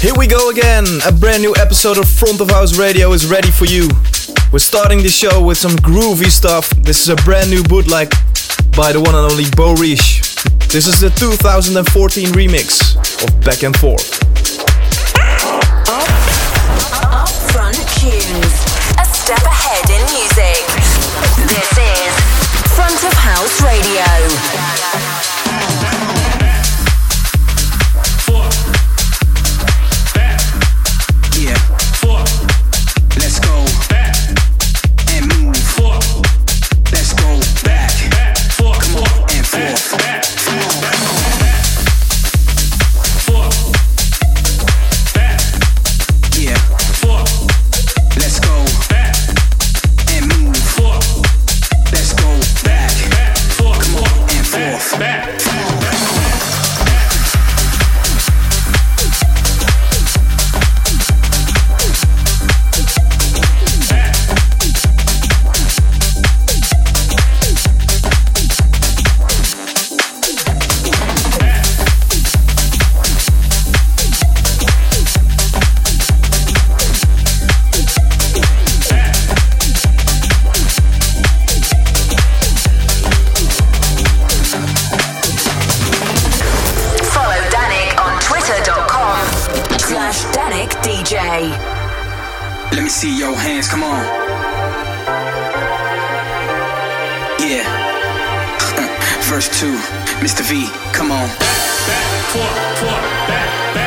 Here we go again. A brand new episode of Front of House Radio is ready for you. We're starting the show with some groovy stuff. This is a brand new bootleg by the one and only Bo Riche. This is the 2014 remix of Back and Forth. Upfront tunes. A step ahead in music. This is Front of House Radio. Me see your hands, come on. Yeah. Verse 2, Mr. V, come on. Danic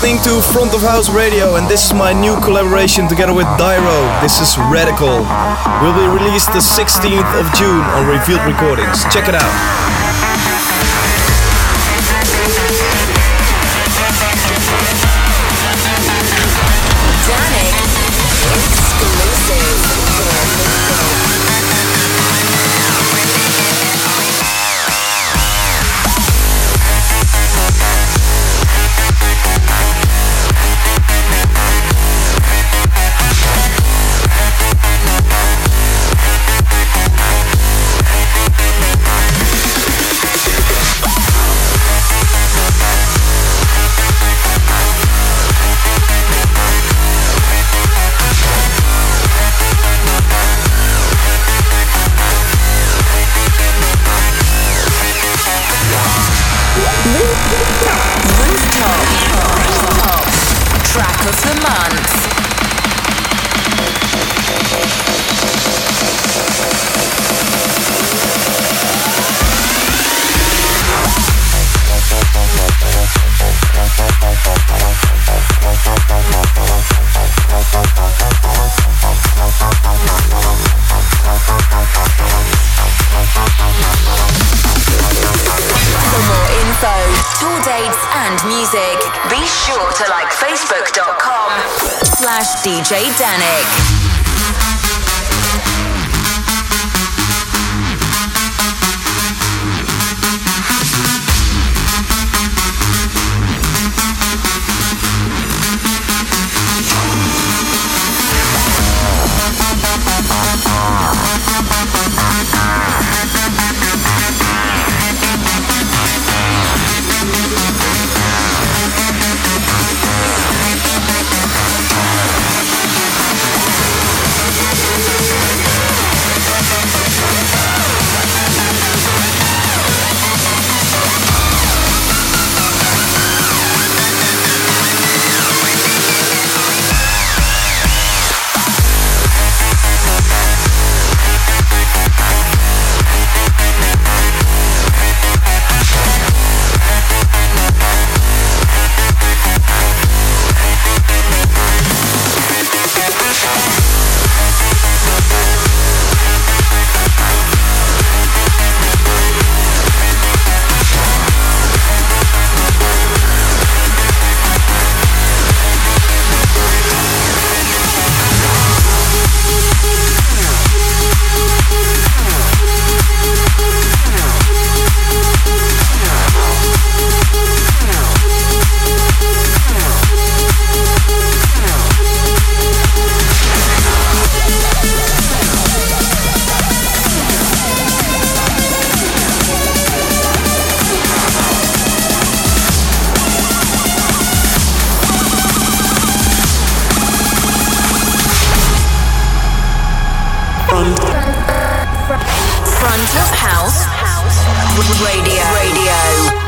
listening to Front of House Radio, and this is my new collaboration together with Dyro. This is Radical. Will be released the 16th of June on Revealed Recordings. Check it out. music, be sure to like facebook.com slash DJ Danic. Front of House Radio. Radio.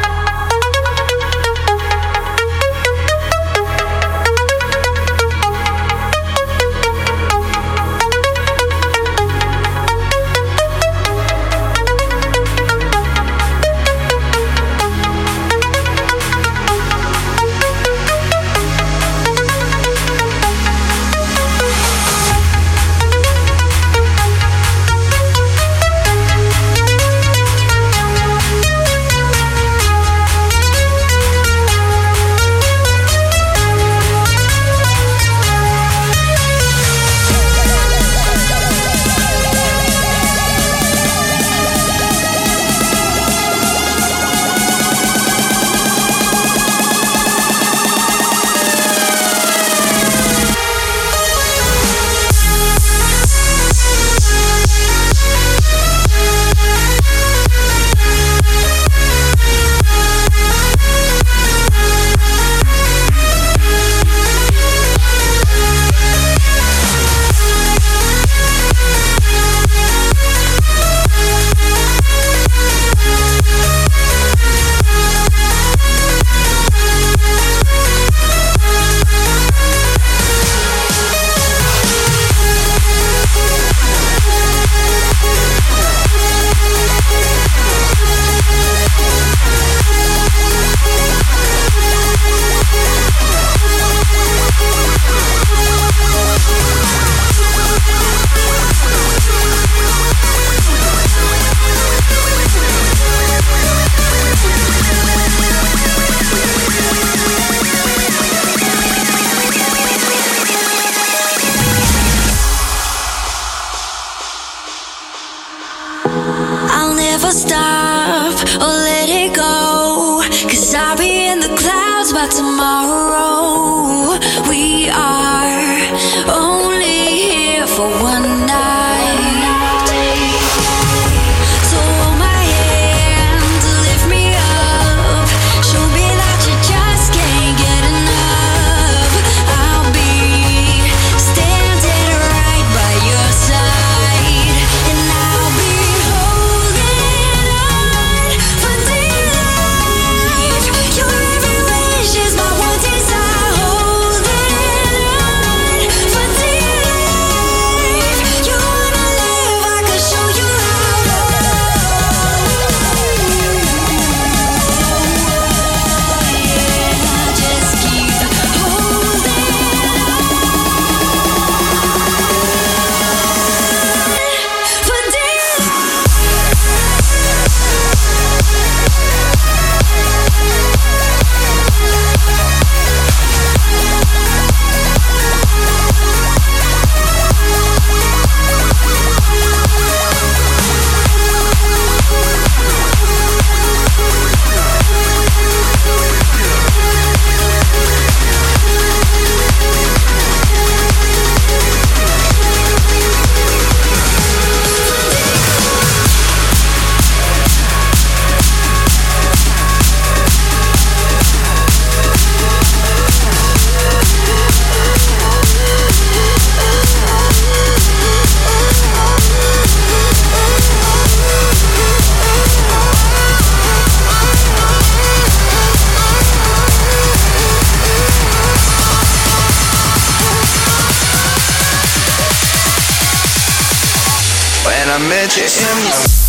Baby,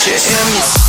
Bitches.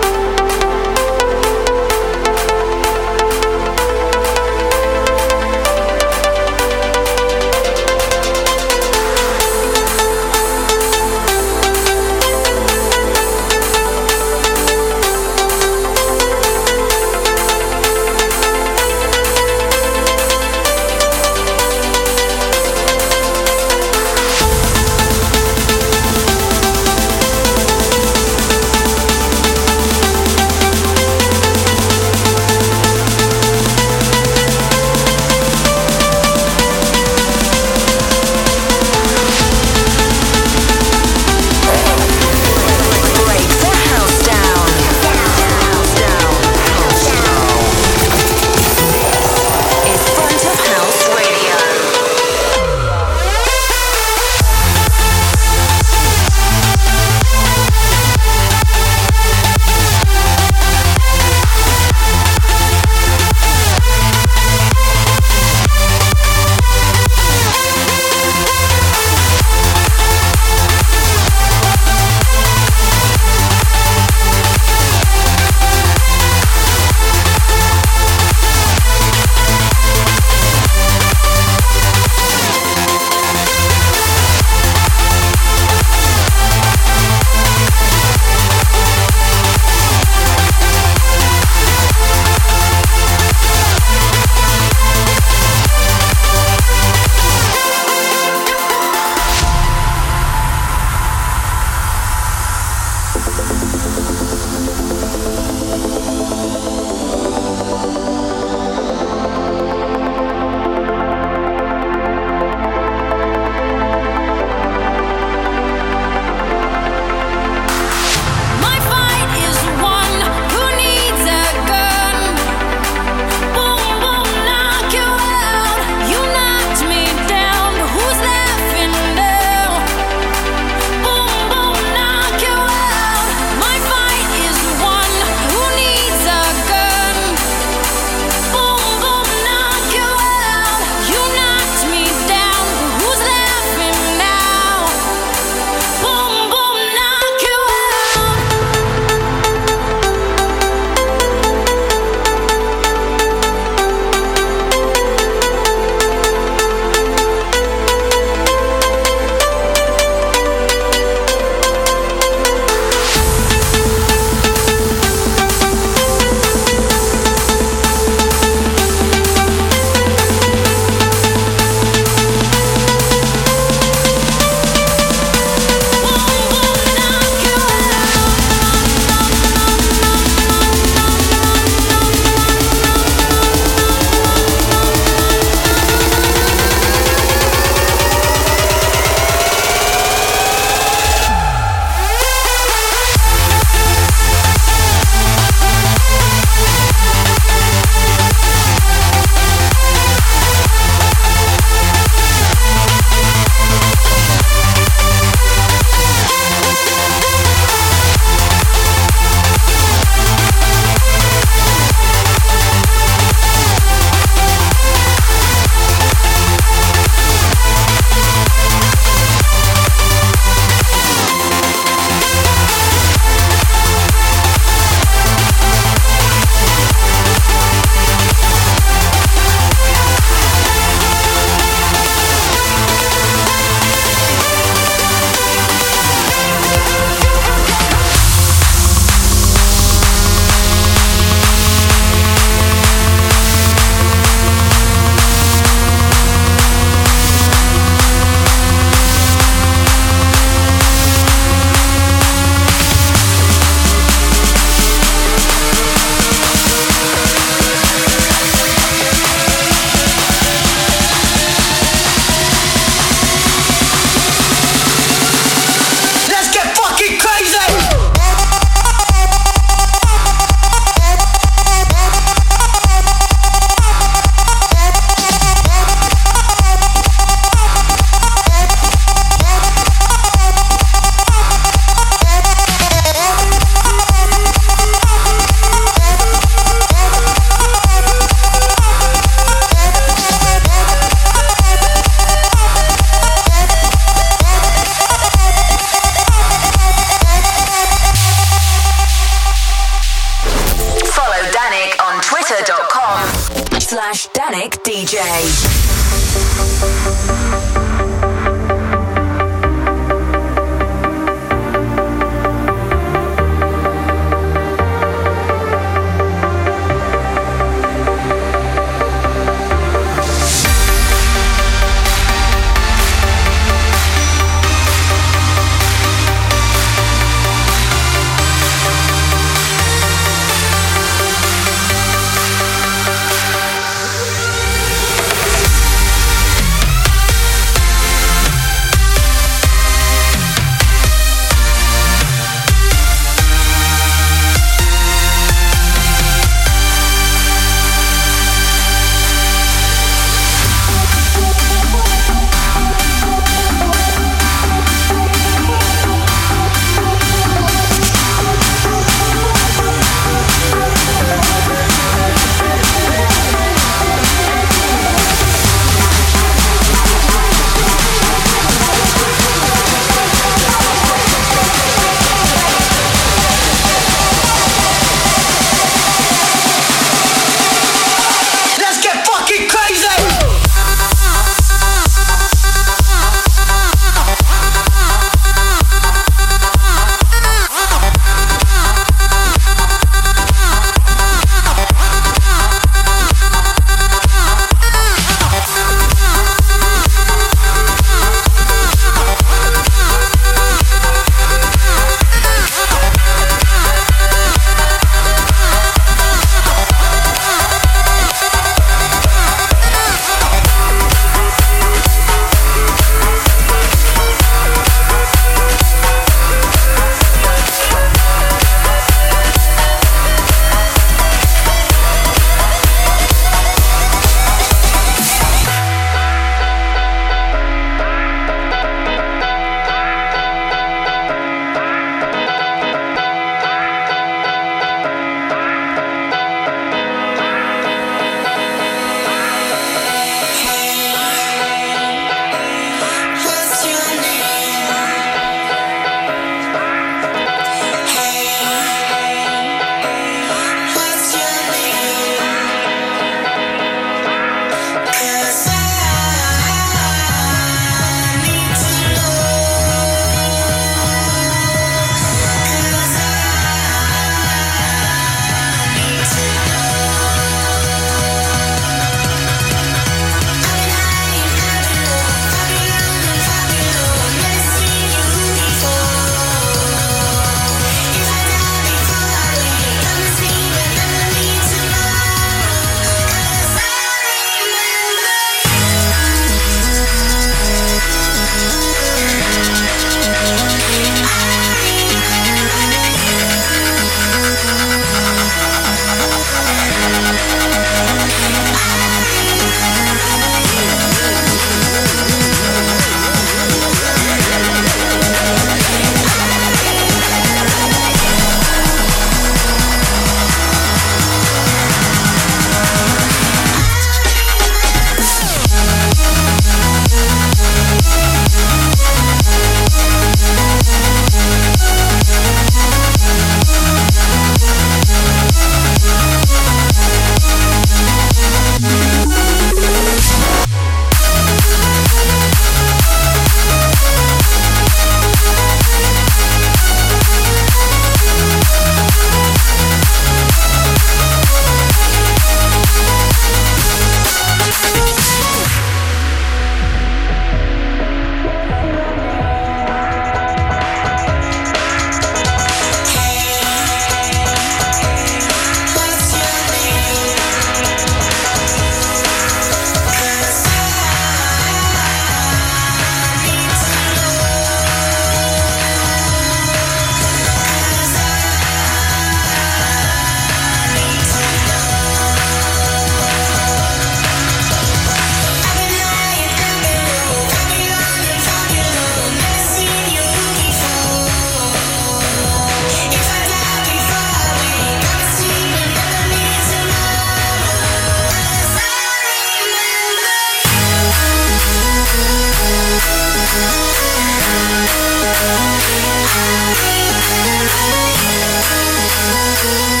Thank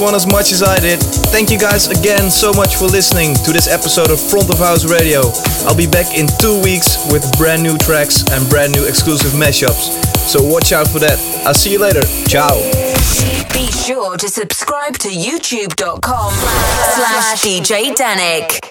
one as much as I did. Thank you guys again so much for listening to this episode of Front of House Radio. I'll be back in two weeks with brand new tracks and brand new exclusive mashups. So watch out for that. I'll see you later. Ciao. Be sure to subscribe to youtube.com slash DJ Danic.